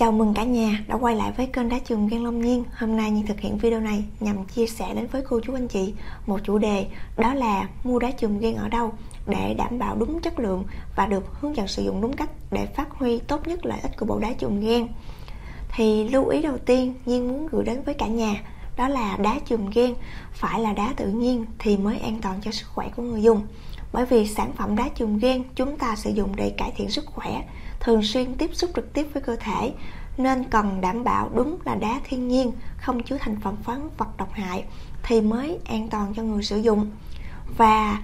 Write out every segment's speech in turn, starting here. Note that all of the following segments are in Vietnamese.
Chào mừng cả nhà đã quay lại với kênh Đá Trường Gan Long Nhiên. Hôm nay Nhiên thực hiện video này nhằm chia sẻ đến với cô chú anh chị một chủ đề, đó là mua đá trường gan ở đâu để đảm bảo đúng chất lượng và được hướng dẫn sử dụng đúng cách để phát huy tốt nhất lợi ích của bộ đá trường gan Thì lưu ý đầu tiên Nhiên muốn gửi đến với cả nhà, đó là đá chùm gan phải là đá tự nhiên thì mới an toàn cho sức khỏe của người dùng. Bởi vì sản phẩm đá chùm gan chúng ta sử dụng để cải thiện sức khỏe thường xuyên tiếp xúc trực tiếp với cơ thể nên cần đảm bảo đúng là đá thiên nhiên không chứa thành phẩm khoáng vật độc hại thì mới an toàn cho người sử dụng. Và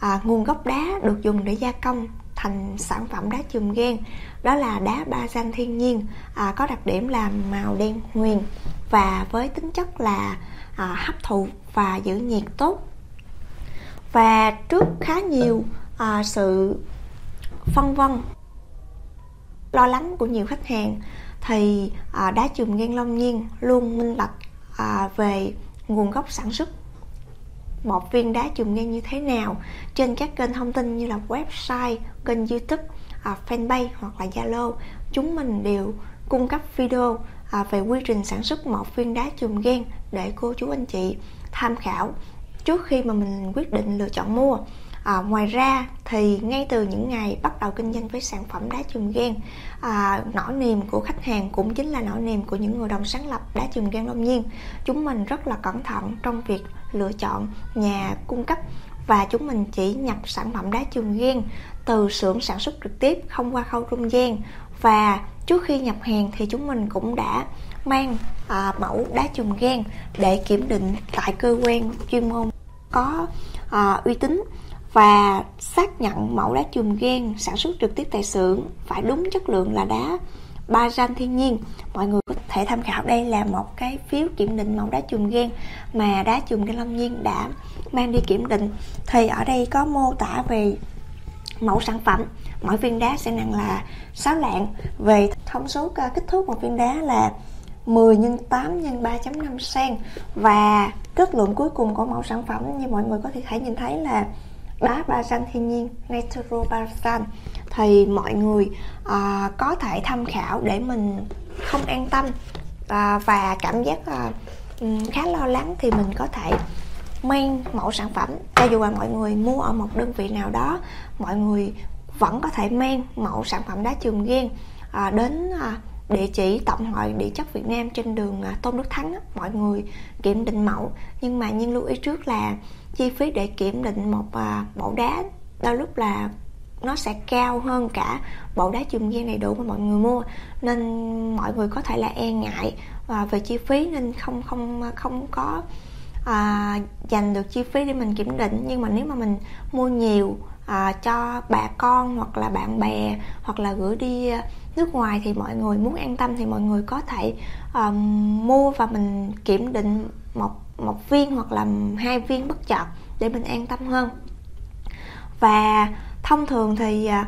à, nguồn gốc đá được dùng để gia công thành sản phẩm đá chùm gan đó là đá ba gian thiên nhiên à, có đặc điểm là màu đen huyền và với tính chất là à, hấp thụ và giữ nhiệt tốt. Và trước khá nhiều à, sự phân vân lo lắng của nhiều khách hàng thì à, đá chùm gan long nhiên luôn minh bạch à, về nguồn gốc sản xuất. Một viên đá chùm gan như thế nào trên các kênh thông tin như là website kênh youtube à, fanpage hoặc là zalo chúng mình đều cung cấp video à, về quy trình sản xuất một viên đá chùm gan để cô chú anh chị tham khảo trước khi mà mình quyết định lựa chọn mua à, ngoài ra thì ngay từ những ngày bắt đầu kinh doanh với sản phẩm đá chùm gan à, nỗi niềm của khách hàng cũng chính là nỗi niềm của những người đồng sáng lập đá chùm gan đông nhiên. Chúng mình rất là cẩn thận trong việc lựa chọn nhà cung cấp và chúng mình chỉ nhập sản phẩm đá chùm gan từ xưởng sản xuất trực tiếp không qua khâu trung gian. Và trước khi nhập hàng thì chúng mình cũng đã mang à, mẫu đá chùm gan để kiểm định tại cơ quan chuyên môn có à, uy tín và xác nhận mẫu đá chùm gen sản xuất trực tiếp tại xưởng phải đúng chất lượng là đá Bajan thiên nhiên mọi người có thể tham khảo, đây là một cái phiếu kiểm định mẫu đá chùm gen mà đá chùm gen long nhiên đã mang đi kiểm định. Thì ở đây có mô tả về mẫu sản phẩm. Mỗi viên đá sẽ nặng là 6 lạng. Về thông số ờ, kích thước một viên đá là 10 x 8 x 3.5 cm và kết luận cuối cùng của mẫu sản phẩm như mọi người có thể thấy, nhìn thấy là đá ba thiên nhiên natural basan thì mọi người à, có thể tham khảo để mình không an tâm à, và cảm giác à, khá lo lắng thì mình có thể mang mẫu sản phẩm. Cho dù là mọi người mua ở một đơn vị nào đó mọi người vẫn có thể mang mẫu sản phẩm đá trường ghen à, đến à, địa chỉ tổng hội địa chất Việt Nam trên đường à, Tôn Đức Thắng mọi người kiểm định mẫu. Nhưng mà nhưng lưu ý trước là chi phí để kiểm định một à, bộ đá đôi lúc là nó sẽ cao hơn cả bộ đá chùm gen đầy đủ mà mọi người mua. Nên mọi người có thể là e ngại và về chi phí nên không không không có à, dành được chi phí để mình kiểm định. Nhưng mà nếu mà mình mua nhiều à, cho bà con hoặc là bạn bè hoặc là gửi đi nước ngoài thì mọi người muốn an tâm thì mọi người có thể uh, mua và mình kiểm định một một viên hoặc là hai viên bất chợt để mình an tâm hơn. Và thông thường thì à,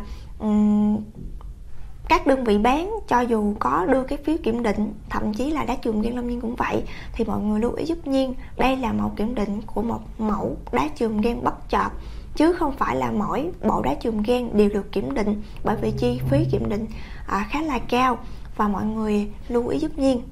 các đơn vị bán cho dù có đưa cái phiếu kiểm định thậm chí là đá trường gan long nhiên cũng vậy thì mọi người lưu ý giúp nhiên đây là một kiểm định của một mẫu đá trường gan bất chợt chứ không phải là mỗi bộ đá trường gan đều được kiểm định bởi vì chi phí kiểm định à, khá là cao. Và mọi người lưu ý giúp nhiên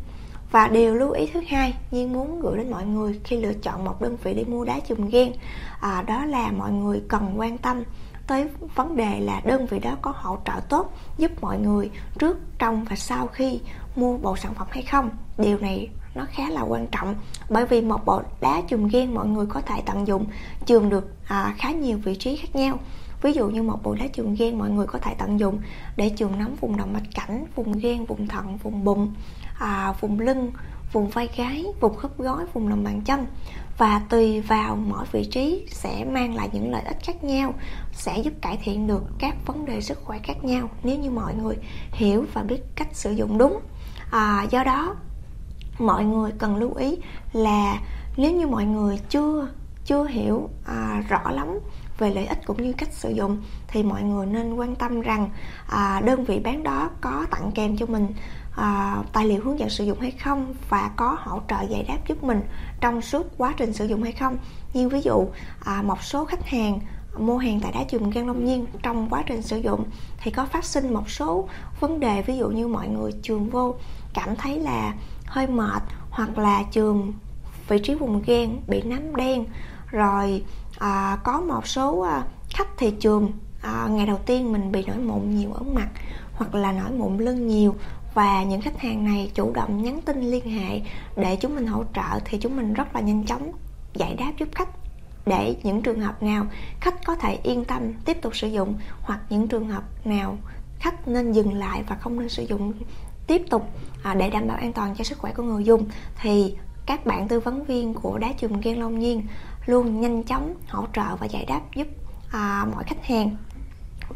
và điều lưu ý thứ hai nhiên muốn gửi đến mọi người khi lựa chọn một đơn vị để mua đá chùm ghen, à, đó là mọi người cần quan tâm tới vấn đề là đơn vị đó có hỗ trợ tốt giúp mọi người trước trong và sau khi mua bộ sản phẩm hay không. Điều này nó khá là quan trọng bởi vì một bộ đá chùm ghen mọi người có thể tận dụng chùm được à, khá nhiều vị trí khác nhau. Ví dụ như một bộ đá chùm ghen mọi người có thể tận dụng để chùm nắm vùng động mạch cảnh vùng ghen, vùng thận vùng bụng à, vùng lưng vùng vai gáy vùng khớp gối vùng lòng bàn chân. Và tùy vào mỗi vị trí sẽ mang lại những lợi ích khác nhau sẽ giúp cải thiện được các vấn đề sức khỏe khác nhau nếu như mọi người hiểu và biết cách sử dụng đúng. À, do đó mọi người cần lưu ý là nếu như mọi người chưa chưa hiểu à, rõ lắm về lợi ích cũng như cách sử dụng thì mọi người nên quan tâm rằng à, đơn vị bán đó có tặng kèm cho mình uh, tài liệu hướng dẫn sử dụng hay không và có hỗ trợ giải đáp giúp mình trong suốt quá trình sử dụng hay không. Như ví dụ uh, một số khách hàng mua hàng tại đá chùm gan Long Nhiên trong quá trình sử dụng thì có phát sinh một số vấn đề ví dụ như mọi người trường vô cảm thấy là hơi mệt hoặc là trường vị trí vùng gan bị nám đen. Rồi à, có một số à, khách thì trường à, ngày đầu tiên mình bị nổi mụn nhiều ở mặt hoặc là nổi mụn lưng nhiều và những khách hàng này chủ động nhắn tin liên hệ để chúng mình hỗ trợ thì chúng mình rất là nhanh chóng giải đáp giúp khách. Để những trường hợp nào khách có thể yên tâm tiếp tục sử dụng hoặc những trường hợp nào khách nên dừng lại và không nên sử dụng tiếp tục à, để đảm bảo an toàn cho sức khỏe của người dùng thì các bạn tư vấn viên của đá chùm gan long nhiên luôn nhanh chóng hỗ trợ và giải đáp giúp à, mọi khách hàng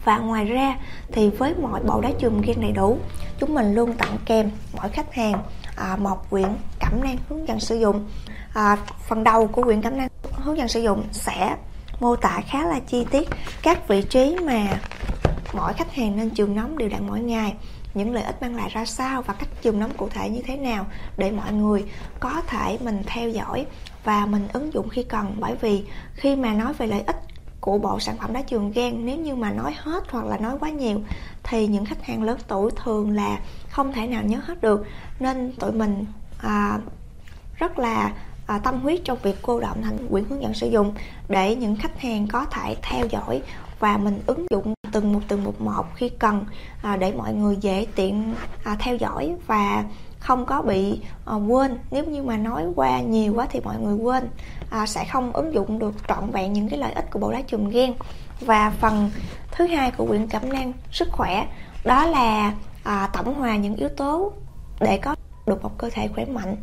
và ngoài ra thì với mọi bộ đá chùm gan đầy đủ chúng mình luôn tặng kèm mỗi khách hàng à, một quyển cẩm nang hướng dẫn sử dụng. À, phần đầu của quyển cẩm nang hướng dẫn sử dụng sẽ mô tả khá là chi tiết các vị trí mà mỗi khách hàng nên chườm nóng đều đặn mỗi ngày những lợi ích mang lại ra sao và cách chườm nóng cụ thể như thế nào để mọi người có thể mình theo dõi và mình ứng dụng khi cần. Bởi vì khi mà nói về lợi ích của bộ sản phẩm đá trường gan nếu như mà nói hết hoặc là nói quá nhiều thì những khách hàng lớn tuổi thường là không thể nào nhớ hết được. Nên tụi mình à, rất là à, tâm huyết trong việc cô động thành quyển hướng dẫn sử dụng để những khách hàng có thể theo dõi và mình ứng dụng từng một từng một một khi cần à, để mọi người dễ tiện à, theo dõi và không có bị uh, quên. Nếu như mà nói qua nhiều quá thì mọi người quên uh, sẽ không ứng dụng được trọn vẹn những cái lợi ích của bộ lá chùm gen. Và phần thứ hai của quyển cẩm năng sức khỏe đó là uh, tổng hòa những yếu tố để có được một cơ thể khỏe mạnh.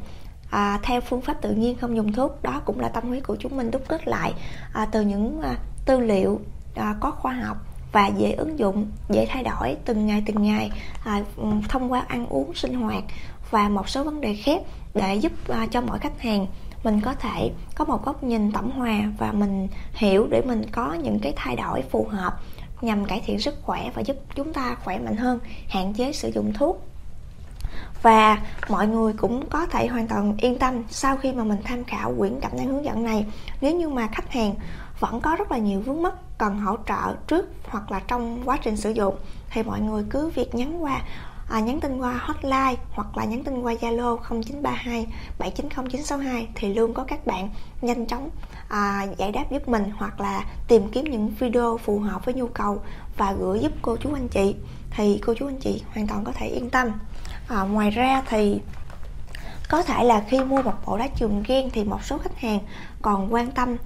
À, theo phương pháp tự nhiên không dùng thuốc đó cũng là tâm huyết của chúng mình. Đúc kết lại à, từ những à, tư liệu à, có khoa học và dễ ứng dụng dễ thay đổi từng ngày từng ngày à, ừ, thông qua ăn uống sinh hoạt và một số vấn đề khác để giúp à, cho mỗi khách hàng mình có thể có một góc nhìn tổng hòa và mình hiểu để mình có những cái thay đổi phù hợp nhằm cải thiện sức khỏe và giúp chúng ta khỏe mạnh hơn hạn chế sử dụng thuốc. Và mọi người cũng có thể hoàn toàn yên tâm sau khi mà mình tham khảo quyển cảm năng hướng dẫn này. Nếu như mà khách hàng vẫn có rất là nhiều vướng mắc cần hỗ trợ trước hoặc là trong quá trình sử dụng thì mọi người cứ việc nhắn qua à, nhắn tin qua hotline hoặc là nhắn tin qua Zalo 0932 790962 thì luôn có các bạn nhanh chóng à, giải đáp giúp mình hoặc là tìm kiếm những video phù hợp với nhu cầu và gửi giúp cô chú anh chị. Thì cô chú anh chị hoàn toàn có thể yên tâm. À, ngoài ra thì có thể là khi mua một bộ đá trường ghen thì một số khách hàng còn quan tâm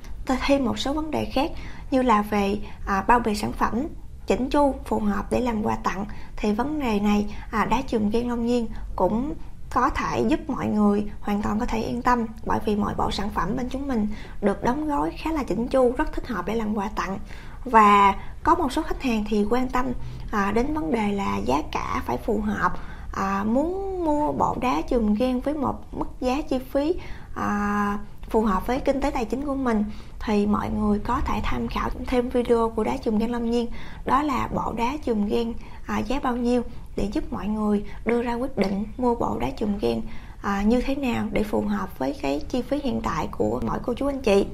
thêm một số vấn đề khác như là về à, bao bì sản phẩm chỉnh chu phù hợp để làm quà tặng thì vấn đề này à, đá chùm ghen long nhiên cũng có thể giúp mọi người hoàn toàn có thể yên tâm bởi vì mọi bộ sản phẩm bên chúng mình được đóng gói khá là chỉnh chu rất thích hợp để làm quà tặng. Và có một số khách hàng thì quan tâm à, đến vấn đề là giá cả phải phù hợp à, muốn mua bộ đá chùm ghen với một mức giá chi phí à, phù hợp với kinh tế tài chính của mình thì mọi người có thể tham khảo thêm video của đá chùm gan lâm nhiên. Đó là bộ đá chùm gan à, giá bao nhiêu để giúp mọi người đưa ra quyết định mua bộ đá chùm gan à, như thế nào để phù hợp với cái chi phí hiện tại của mỗi cô chú anh chị.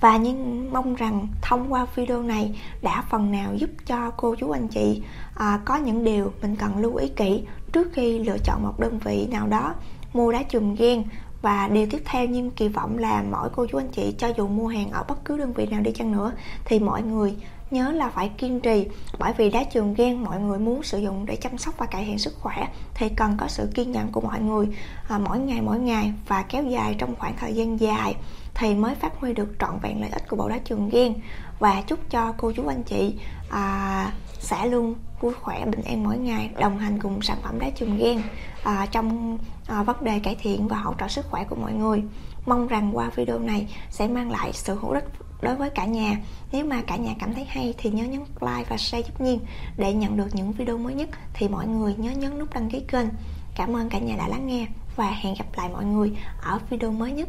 Và nhưng mong rằng thông qua video này đã phần nào giúp cho cô chú anh chị à, có những điều mình cần lưu ý kỹ trước khi lựa chọn một đơn vị nào đó mua đá chùm gan và điều tiếp theo nhưng kỳ vọng là mỗi cô chú anh chị cho dù mua hàng ở bất cứ đơn vị nào đi chăng nữa thì mọi người nhớ là phải kiên trì. Bởi vì đá trường gan mọi người muốn sử dụng để chăm sóc và cải thiện sức khỏe thì cần có sự kiên nhẫn của mọi người à, mỗi ngày mỗi ngày và kéo dài trong khoảng thời gian dài thì mới phát huy được trọn vẹn lợi ích của bộ đá trường ghen và chúc cho cô chú anh chị à, sẽ luôn vui khỏe bình an mỗi ngày đồng hành cùng sản phẩm đá trường ghen à, trong à, vấn đề cải thiện và hỗ trợ sức khỏe của mọi người. Mong rằng qua video này sẽ mang lại sự hữu ích đối với cả nhà. Nếu mà cả nhà cảm thấy hay thì nhớ nhấn like và share giúp nhiên để nhận được những video mới nhất thì mọi người nhớ nhấn nút đăng ký kênh. Cảm ơn cả nhà đã lắng nghe và hẹn gặp lại mọi người ở video mới nhất.